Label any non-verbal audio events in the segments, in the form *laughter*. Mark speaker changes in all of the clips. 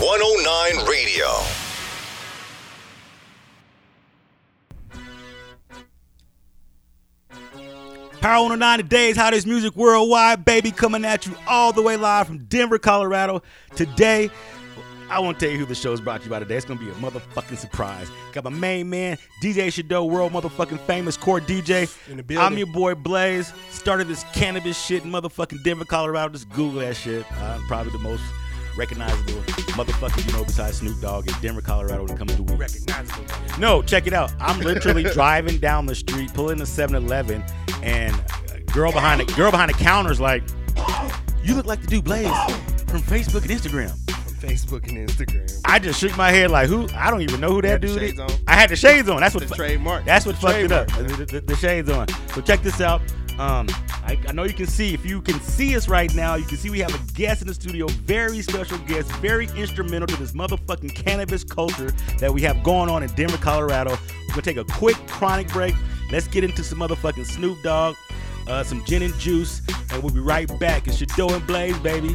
Speaker 1: 109 Radio.
Speaker 2: Power 109 today's hottest music worldwide, baby, coming at you all the way live from Denver, Colorado. Today, I won't tell you who the show is brought to you by today. It's gonna be a motherfucking surprise. Got my main man, DJ Shadow, world motherfucking famous core DJ.
Speaker 3: In the building.
Speaker 2: I'm your boy Blaze. Started this cannabis shit in motherfucking Denver, Colorado. Just Google that shit. I'm probably the most recognizable motherfucker you know besides Snoop Dogg in Denver, Colorado when it comes to weed.
Speaker 3: Recognizable.
Speaker 2: No, check it out. I'm literally *laughs* driving down the street, pulling a 7-Eleven, and girl behind the girl behind the counter's like, "You look like the dude Blaze from Facebook and Instagram."
Speaker 3: From Facebook and Instagram.
Speaker 2: I just shook my head like, "Who? I don't even know who that dude is."
Speaker 3: on?
Speaker 2: I had the shades on. That's what
Speaker 3: The trademark.
Speaker 2: That's what fucked it up. The, the- the shades on. So check this out. Um, I, I know you can see. If you can see us right now, you can see we have a guest in the studio. Very special guest. Very instrumental to this motherfucking cannabis culture that we have going on in Denver, Colorado. We're gonna take a quick chronic break. Let's get into some motherfucking Snoop Dogg, uh, some gin and juice, and we'll be right back. It's Shadow and Blaze, baby.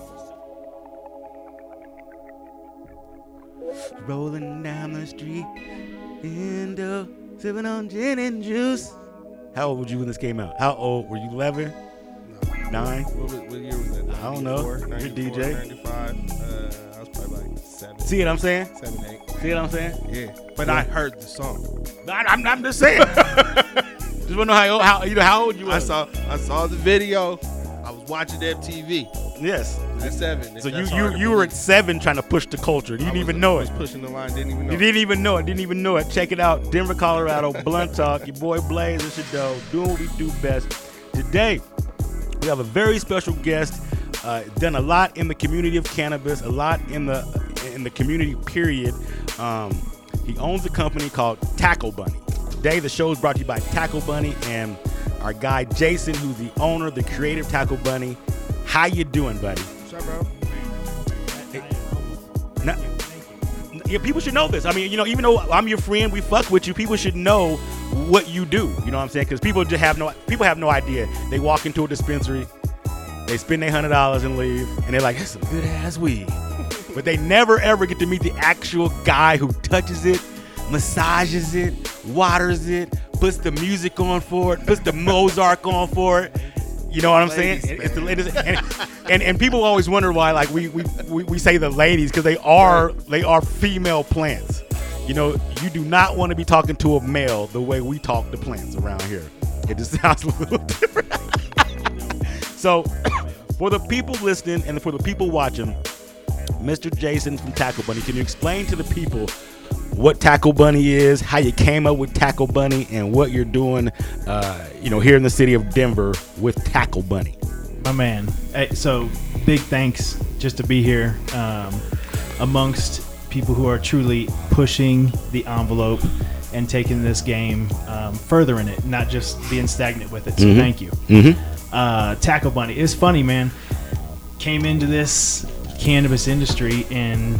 Speaker 2: Rolling down the street, window, sipping on gin and juice. How old were you when this came out? How old were you? 11? Nine?
Speaker 3: What, what year was that?
Speaker 2: I don't know. You're DJ.
Speaker 3: 95. Uh, I was probably like seven.
Speaker 2: See what I'm saying?
Speaker 3: Seven, eight.
Speaker 2: See what I'm saying?
Speaker 3: Yeah. But I heard the song.
Speaker 2: I, I'm, I'm just saying. *laughs* just want to know how, old- how you know how old you were.
Speaker 3: I saw I saw the video. I was watching MTV
Speaker 2: Yes.
Speaker 3: at seven.
Speaker 2: So you you you were at seven trying to push the culture. You didn't
Speaker 3: was-
Speaker 2: even know
Speaker 3: I
Speaker 2: it.
Speaker 3: was pushing the line. Didn't even know.
Speaker 2: You didn't even know it. Didn't even know it. Check it out. Denver, Colorado. *laughs* Blunt Talk. Your boy Blaze and Shadow doing what we do best. Today, we have a very special guest. Uh, done a lot in the community of cannabis. A lot in the in the community. Period. Um, he owns a company called Tackle Bunny. Today, the show is brought to you by Tackle Bunny and our guy Jason, who's the owner, the creative Tackle Bunny. How you doing, buddy?
Speaker 3: What's up, bro?
Speaker 2: Yeah, people should know this. I mean, you know, even though I'm your friend, we fuck with you. People should know what you do. You know what I'm saying? Because people just have no people have no idea. They walk into a dispensary, they spend their hundred dollars and leave, and they're like, "That's some good ass weed," *laughs* but they never ever get to meet the actual guy who touches it, massages it, waters it, puts the music on for it, puts the *laughs* Mozart on for it. You know what I'm saying?
Speaker 3: Ladies,
Speaker 2: It's the ladies, and, and and people always wonder why, like we we, we, we say the ladies because they are they are female plants. You know, you do not want to be talking to a male the way we talk to plants around here. It just *laughs* sounds a little different. *laughs* so, for the people listening and for the people watching, Mr. Jason from Tackle Bunny, can you explain to the people what Tackle Bunny is, how you came up with Tackle Bunny, and what you're doing, uh, you know, here in the city of Denver with Tackle Bunny?
Speaker 4: My man. Hey, so big thanks just to be here um, amongst people who are truly pushing the envelope and taking this game um, further in it, not just being stagnant with it. So thank you.
Speaker 2: Mm-hmm.
Speaker 4: Uh, Tackle Bunny. It's funny, man. Came into this cannabis industry and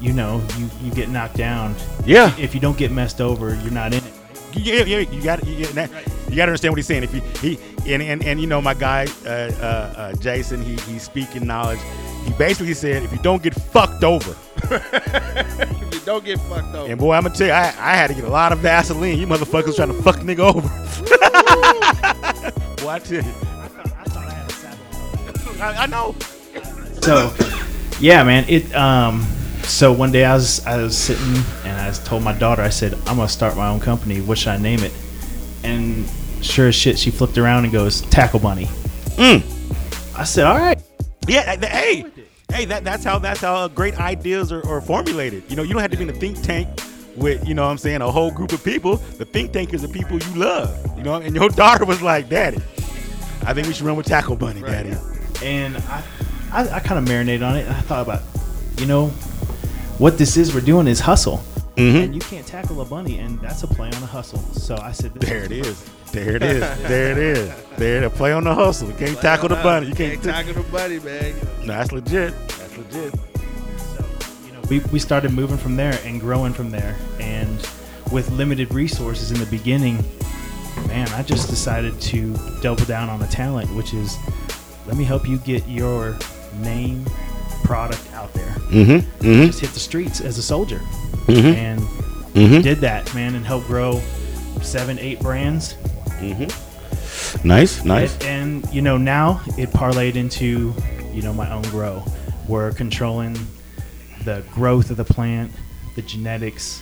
Speaker 4: you know you, you get knocked down.
Speaker 2: Yeah.
Speaker 4: If you don't get messed over, you're not in it.
Speaker 2: Yeah, yeah, you got you, got- you got to understand what he's saying. If he, he and, and and you know my guy uh, uh, uh, Jason, he he's speaking knowledge. He basically said if you don't get fucked over, *laughs*
Speaker 3: If you don't get fucked over,
Speaker 2: and boy, I'm gonna tell you, I, I had to get a lot of Vaseline. You motherfuckers trying to fuck nigga over. *laughs* boy, I tell you, I, I know.
Speaker 4: so yeah man it um so one day i was i was sitting and i told my daughter i said i'm gonna start my own company what should i name it and sure as shit she flipped around and goes tackle bunny
Speaker 2: Mm.
Speaker 4: i said all right
Speaker 2: Yeah, th- hey, Hey, that that's how that's how great ideas are, are formulated. You know, you don't have to be in a think tank with you know what I'm saying a whole group of people. The think tank is the people you love. You know, and your *laughs* daughter was like, "Daddy, I think we should run with Tackle Bunny, Daddy."
Speaker 4: and I, I, I kind of marinated on it. And I thought about, you know, what this is. We're doing is hustle,
Speaker 2: Mhm.
Speaker 4: and you can't tackle a bunny, and that's a play on a hustle. So I said, this
Speaker 2: There it is. *laughs* There it is. There it is. There to play on the hustle. You can't tackle the bunny. You can't.
Speaker 3: Can't tackle the bunny, man.
Speaker 2: No, that's legit. That's legit.
Speaker 4: So, you know, we, we started moving from there and growing from there. And with limited resources in the beginning, man, I just decided to double down on the talent, which is let me help you get your name, product out there.
Speaker 2: Mm-hmm. Mm-hmm.
Speaker 4: Just hit the streets as a soldier.
Speaker 2: Mhm.
Speaker 4: And
Speaker 2: Mhm.
Speaker 4: did that, man, and helped grow seven, eight brands.
Speaker 2: Nice. Nice.
Speaker 4: And, and, you know, now it parlayed into, you know, my own grow. We're controlling the growth of the plant, the genetics,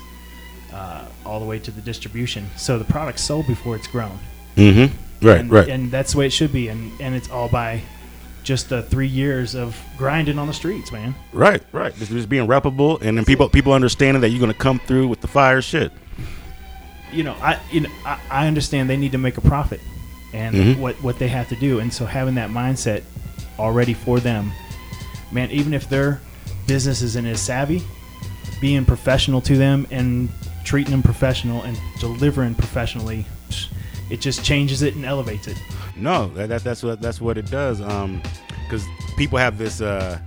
Speaker 4: uh, all the way to the distribution. So the product's sold before it's grown.
Speaker 2: Mm-hmm. Right.
Speaker 4: and,
Speaker 2: right.
Speaker 4: And that's the way it should be. And, and it's all by just the three years of grinding on the streets, man.
Speaker 2: Right, right. Just, just being reputable, and then people people understanding that you're gonna come through with the fire shit.
Speaker 4: you know, I you know I, I understand they need to make a profit and
Speaker 2: Mhm.
Speaker 4: what what they have to do, and so having that mindset already for them, man, even if their business isn't as savvy, being professional to them and treating them professional and delivering professionally, it just changes it and elevates it.
Speaker 2: No, that, that that's what that's what it does. Um, because people have this uh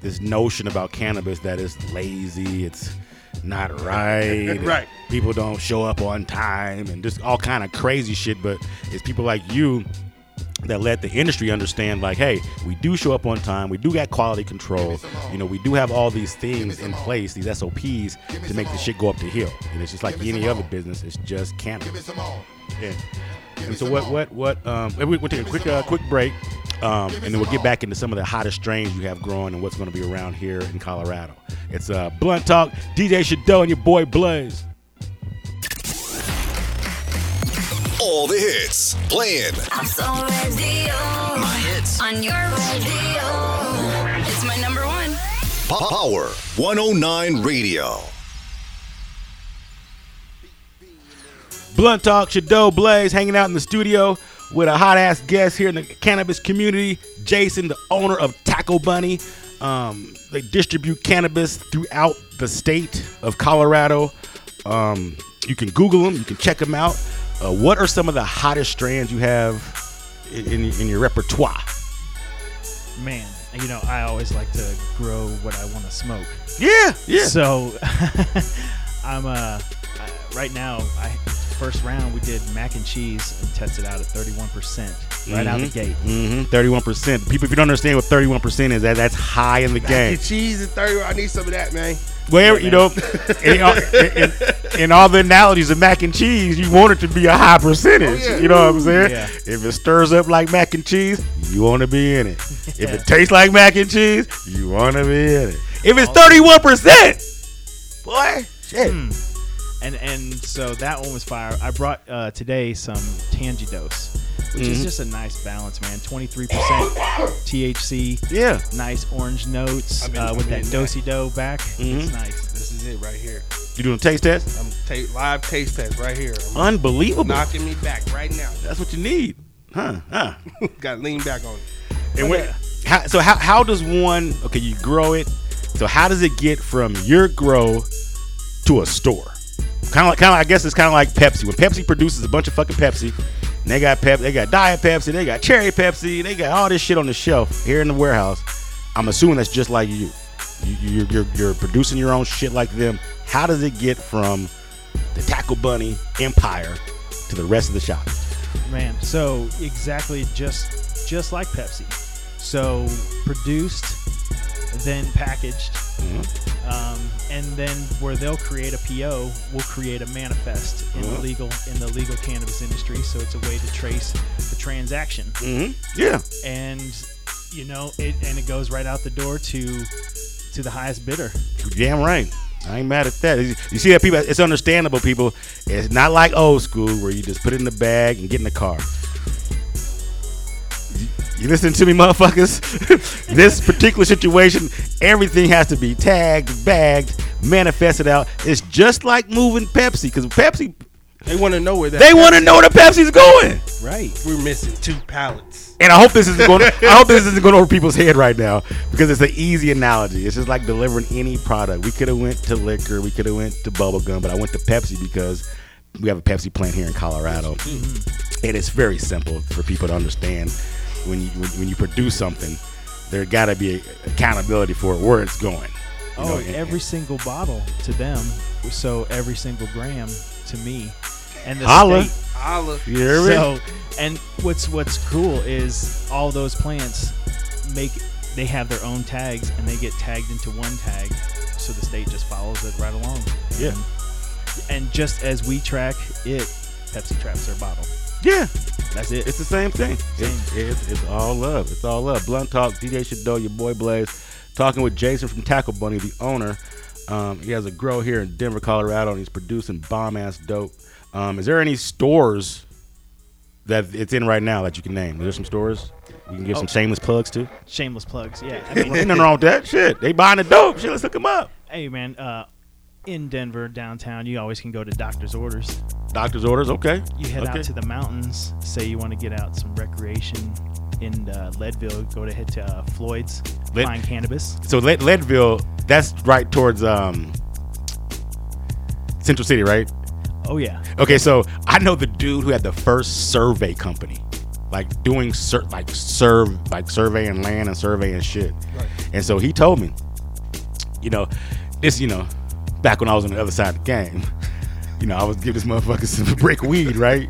Speaker 2: this notion about cannabis that it's lazy, it's not right, *laughs*
Speaker 3: Right.
Speaker 2: People don't show up on time, and just all kind of crazy shit. But it's people like you that let the industry understand like hey we do show up on time. We do got quality control. You know we do have all these things in place these sops to make the shit go up the hill. And it's just like any other business it's just cannabis yeah. And so what what what um we, we'll take a quick uh, quick break um, and then we'll get back into some of the hottest strains you have growing and what's going to be around here in colorado. It's uh blunt talk dj shadow and your boy blaze
Speaker 1: All the hits playing.
Speaker 5: I'm so ready. oh.
Speaker 1: My hits.
Speaker 5: On your radio. It's my number one.
Speaker 1: Power 109 Radio.
Speaker 2: Blunt Talk, Shadow Blaze hanging out in the studio with a hot ass guest here in the cannabis community, Jason, the owner of Tackle Bunny. Um, they distribute cannabis throughout the state of Colorado. Um, you can Google them, you can check them out. Uh, what are some of the hottest strands you have in, in, in your repertoire?
Speaker 4: Man, you know, I always like to grow what I want to smoke.
Speaker 2: Yeah, yeah.
Speaker 4: So *laughs* I'm uh, uh right now I first round we did mac and cheese and tested out at 31% right out the gate.
Speaker 2: Mm-hmm. Thirty-one percent. People, if you don't understand what thirty-one percent is, that that's high in the game.
Speaker 3: Mac and cheese and 30. I need some of that, man.
Speaker 2: Where you know, *laughs* in, all- in, in- in all the analogies of mac and cheese, you want it to be a high percentage.
Speaker 3: Oh, yeah.
Speaker 2: You know what I'm saying?
Speaker 4: Yeah.
Speaker 2: If it stirs up like mac and cheese, you want to be in it. *laughs* If it tastes like mac and cheese, you want to be in it. If it's 31 percent, boy, shit.
Speaker 4: Hmm. And and so that one was fire. I brought uh, today some Tangidos, which is
Speaker 2: Mhm.
Speaker 4: just a nice balance, man. 23% *coughs* THC,
Speaker 2: Yeah.
Speaker 4: nice orange notes
Speaker 3: I mean-
Speaker 4: uh, with
Speaker 3: I
Speaker 4: that
Speaker 3: mean,
Speaker 4: dosey do back.
Speaker 2: Mhm.
Speaker 4: It's nice.
Speaker 3: This is it right here.
Speaker 2: You doing a taste test?
Speaker 3: I'm ta- live taste test right here. I'm
Speaker 2: Unbelievable.
Speaker 3: knocking me back right now.
Speaker 2: That's what you need, huh? Huh? *laughs*
Speaker 3: Got to lean back on it.
Speaker 2: And when, how, so how, how does one okay you grow it so how does it get from your grow to a store kind of like kind of i guess it's kind of like pepsi. When pepsi produces a bunch of fucking pepsi and they got pep they got diet pepsi they got cherry pepsi they got all this shit on the shelf here in the warehouse i'm assuming that's just like you, you you're, you're, you're producing your own shit like them. How does it get from the tackle bunny empire to the rest of the shop?
Speaker 4: Man, so exactly just just like Pepsi. So produced, then packaged,
Speaker 2: Mm-hmm.
Speaker 4: Um, and then where they'll create a PO, we'll create a manifest in the legal in the legal cannabis industry. So it's a way to trace the transaction,
Speaker 2: mm-hmm. yeah
Speaker 4: and you know it and it goes right out the door to to the highest bidder.
Speaker 2: Damn right. I ain't mad at that. You see that people? It's understandable. People. It's not like old school where you just put it in the bag and get in the car. You- You listen to me, motherfuckers. *laughs* this particular situation Everything has to be tagged, bagged, manifested out. It's just like moving Pepsi because Pepsi,
Speaker 3: They want to know where that.
Speaker 2: they want to know where the Pepsi's going.
Speaker 4: Right.
Speaker 3: We're missing two pallets.
Speaker 2: And I hope this isn't going. I hope this isn't going over people's head right now because it's an easy analogy. It's just like delivering any product. We could have went to liquor, we could have went to bubble gum, but I went to Pepsi because we have a Pepsi plant here in Colorado, mm-hmm. and it's very simple for people to understand. When you when, when you produce something, there got to be accountability for it, where it's going. You
Speaker 4: Oh,
Speaker 2: know, and-
Speaker 4: every single bottle to them, so every single gram to me, and the
Speaker 2: Holla.
Speaker 4: state.
Speaker 3: Holla.
Speaker 2: you hear me?
Speaker 4: So, and what's what's cool is all those plants make they have their own tags and they get tagged into one tag, so the state just follows it right along.
Speaker 2: Yeah.
Speaker 4: And, and just as we track it, Pepsi traps their bottle.
Speaker 2: yeah,
Speaker 4: That's it.
Speaker 2: It's the same thing. It's,
Speaker 4: Same.
Speaker 2: it's, it's all love. It's all love. Blunt Talk, DJ Shadow, your boy Blaze, talking with Jason from Tackle Bunny, the owner. Um, he has a grow here in Denver, Colorado, and he's producing bomb ass dope. Um, is there any stores that it's in right now that you can name? Is there some stores you can give some shameless plugs to?
Speaker 4: Shameless plugs. Yeah. I *laughs*
Speaker 2: Ain't nothing wrong with that. Shit, they buying the dope. Shit, let's look them up.
Speaker 4: hey man, uh, in Denver downtown, you always can go to Doctor's Orders.
Speaker 2: Doctor's orders, okay.
Speaker 4: You head
Speaker 2: okay.
Speaker 4: out to the mountains. Say you want to get out some recreation in uh, Leadville. Go to head to uh, Floyd's.
Speaker 2: Lead-
Speaker 4: Find cannabis.
Speaker 2: So Lead- Leadville, that's right towards um, Central City, right?
Speaker 4: Oh yeah.
Speaker 2: Okay, so I know the dude who had the first survey company, like doing sur- like serve like surveying land and surveying shit. And so he told me, you know, this you know, back when I was on the other side of the game, you know, I was giving this motherfucker some *laughs* brick weed, right?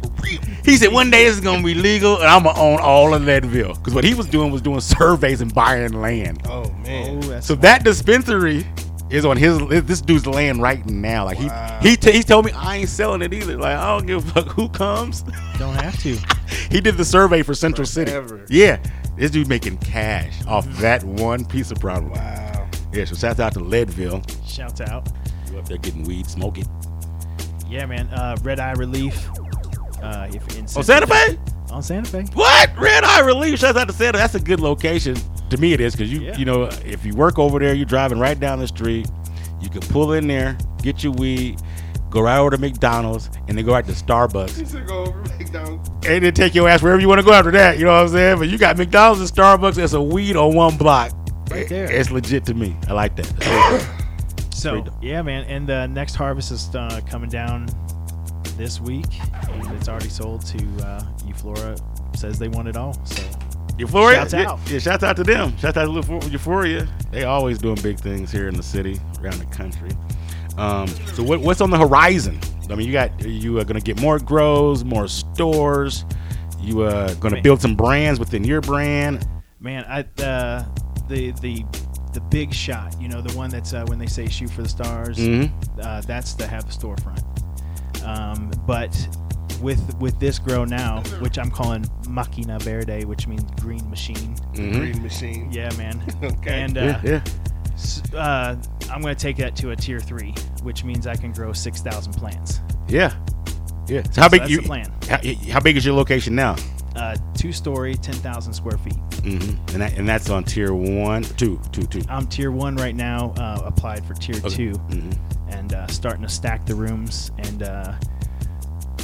Speaker 2: He said one day it's gonna be legal and I'm gonna own all of Leadville because what he was doing was doing surveys and buying land.
Speaker 3: Oh man.
Speaker 4: Oh, that's
Speaker 2: So that dispensary is on his this dude's land right now. Like he he t- he told me I ain't selling it either. Like I don't give a fuck who comes. *laughs*
Speaker 4: don't have to. *laughs*
Speaker 2: he did the survey for Central
Speaker 3: Forever.
Speaker 2: City. Yeah, this dude making cash off that one piece of property.
Speaker 3: Wow.
Speaker 2: Yeah, so shout out to Leadville.
Speaker 4: Shouts out.
Speaker 2: You up there getting weed, smoking.
Speaker 4: Yeah, man. Uh, Red Eye Relief. Uh, if in
Speaker 2: Oh, Santa Fe?
Speaker 4: On Santa Fe.
Speaker 2: What? Red Eye Relief. Shout out to Santa. That's a good location. To me, it is because you
Speaker 4: Yeah.
Speaker 2: you know if you work over there, you're driving right down the street. You can pull in there, get your weed, go right over to McDonald's, and then go right to Starbucks.
Speaker 3: He said go over McDonald's.
Speaker 2: and then take your ass wherever you want to go after that. You know what I'm saying? But you got McDonald's and Starbucks. It's a weed on one block.
Speaker 4: Right there.
Speaker 2: It's legit to me. I like that. *coughs*
Speaker 4: So
Speaker 2: Straight up.
Speaker 4: yeah, man. And the next harvest is uh, coming down this week, and it's already sold to uh, Euflora. Says they want it all. So
Speaker 2: Euphoria.
Speaker 4: Shouts
Speaker 2: yeah,
Speaker 4: out.
Speaker 2: Yeah, shouts out to them. Shouts out to Euphoria. They always doing big things here in the city, around the country. Um, so what, what's on the horizon? I mean, you got you are gonna get more grows, more stores. You uh gonna
Speaker 4: Man.
Speaker 2: build some brands within your brand.
Speaker 4: man, I uh, the the the big shot. You know, the one that's uh, when they say shoot for the stars.
Speaker 2: Mhm.
Speaker 4: Uh, that's to have the storefront. Um, but with with this grow now, which I'm calling Machina Verde, which means green machine.
Speaker 2: Mhm.
Speaker 3: Green machine.
Speaker 4: Yeah, man. *laughs*
Speaker 3: Okay.
Speaker 4: And uh,
Speaker 2: Yeah, yeah.
Speaker 4: uh, I'm going to take that to a tier three, which means I can grow six thousand plants.
Speaker 2: Yeah. Yeah. So how
Speaker 4: So
Speaker 2: big
Speaker 4: that's
Speaker 2: you?
Speaker 4: the plan.
Speaker 2: How, how big is your location now?
Speaker 4: Uh, two story, ten thousand square feet.
Speaker 2: hmm And that, and that's on tier one, two, two, two.
Speaker 4: I'm tier one right now. Uh, applied for tier two,
Speaker 2: Mhm.
Speaker 4: and uh, starting to stack the rooms and uh,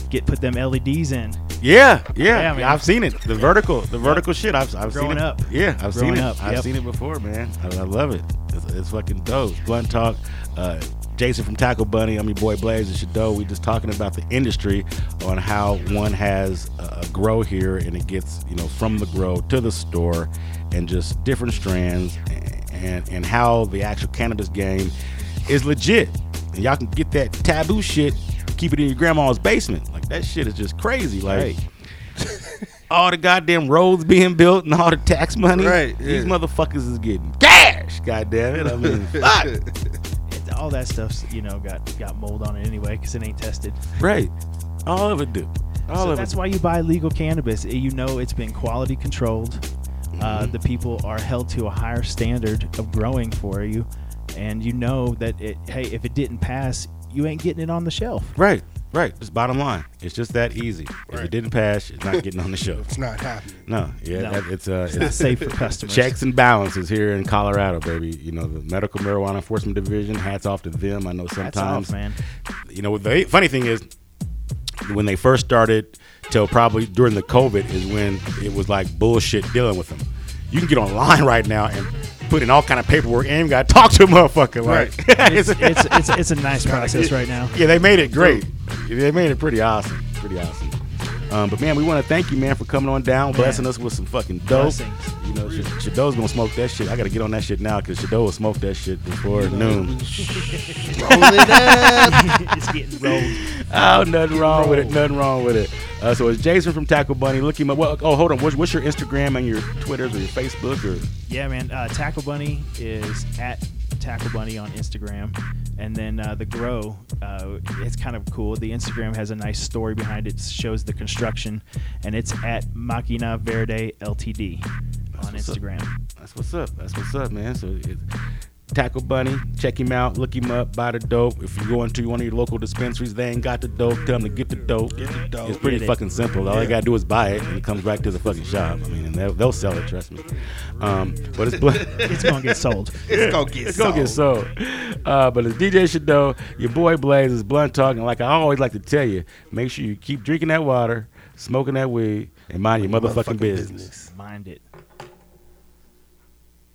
Speaker 4: get put them LEDs in.
Speaker 2: Yeah, yeah,
Speaker 4: Yeah, man.
Speaker 2: I've seen it. The vertical, the vertical shit. I've, I've
Speaker 4: Growing
Speaker 2: seen it.
Speaker 4: up.
Speaker 2: Yeah, I've
Speaker 4: Growing
Speaker 2: seen it.
Speaker 4: up,
Speaker 2: I've
Speaker 4: yep.
Speaker 2: seen it before, man. I, I love it. It's, it's fucking dope. Blunt talk. Uh, Jason from Tackle Bunny. I'm your boy Blaze and Shadow. We just talking about the industry on how one has a, a grow here and it gets you know from the grow to the store and just different strands and and, how the actual cannabis game is legit. And y'all can get that taboo shit, keep it in your grandma's basement. Like that shit is just crazy. Like
Speaker 4: Right. *laughs*
Speaker 2: all the goddamn roads being built and all the tax money.
Speaker 3: Right,
Speaker 2: These motherfuckers is getting cash. Goddamn it. I mean, *laughs* fuck.
Speaker 4: All that stuff's you know got got mold on it anyway because it ain't tested.
Speaker 2: Right. All of it do. All
Speaker 4: so that's why you buy legal cannabis. You know it's been quality controlled. Uh,
Speaker 2: Mm-hmm.
Speaker 4: the people are held to a higher standard of growing for you, and you know that it. Hey, if it didn't pass, you ain't getting it on the shelf.
Speaker 2: Right. Right. Just bottom line. It's just that easy. If it didn't pass, it's not getting on the show. *laughs*
Speaker 3: It's not happening.
Speaker 2: No. Yeah.
Speaker 4: No.
Speaker 2: that- it's uh.
Speaker 4: It's not safe for customers.
Speaker 2: Checks and balances here in Colorado, baby. You know the medical marijuana enforcement division. Hats off to them. I know
Speaker 4: Hats
Speaker 2: sometimes,
Speaker 4: off, man.
Speaker 2: you know the funny thing is when they first started till probably during the covid is when it was like bullshit dealing with them you can get online right now and put in all kind of paperwork and you got to talk to a motherfucker like. *laughs*
Speaker 4: It's, it's, it's, it's a nice process right now.
Speaker 2: yeah they made it great. They made it pretty awesome pretty awesome um, but man, we want to thank you, man, for coming on down, blessing us with some fucking dope.
Speaker 4: Blessings.
Speaker 2: You know, Sh- Shadow's gonna smoke that shit. I gotta get on that shit now because Shadoe will smoke that shit before noon. *laughs*
Speaker 3: Roll it up. *laughs*
Speaker 4: it's getting rolled.
Speaker 2: Oh, nothing wrong with it. Nothing wrong with it. Uh, so it's Jason from Tackle Bunny. Look him up. Well, oh, hold on. What's, what's your Instagram and your Twitters or your Facebook or?
Speaker 4: Yeah, man. Uh, Tackle Bunny is at Tackle Bunny on Instagram, and then uh, the Grow. Uh, it's kind of cool. The Instagram has a nice story behind it. Shows the construction, and it's at Machina Verde Ltd on
Speaker 2: what's up.
Speaker 4: Instagram.
Speaker 2: That's what's up. That's what's up, man. So it, Tackle Bunny, check him out, look him up, buy the dope. If you go into one of your local dispensaries, they ain't got the dope. Tell them to get the dope.
Speaker 3: Get the dope.
Speaker 2: It's pretty
Speaker 4: Get it.
Speaker 2: fucking simple. All
Speaker 3: Yeah.
Speaker 2: they gotta do is buy it, and it comes back to the fucking shop. I mean, and they'll, they'll sell it. Trust me. Um, but it's. bl- *laughs*
Speaker 4: It's gonna get sold. *laughs*
Speaker 3: It's gonna get
Speaker 2: It's gonna get sold. Uh, but it's DJ Shadow, your boy Blaze is blunt talking. Like I always like to tell you, make sure you keep drinking that water, smoking that weed, and mind your motherfucking, business.
Speaker 4: Mind it.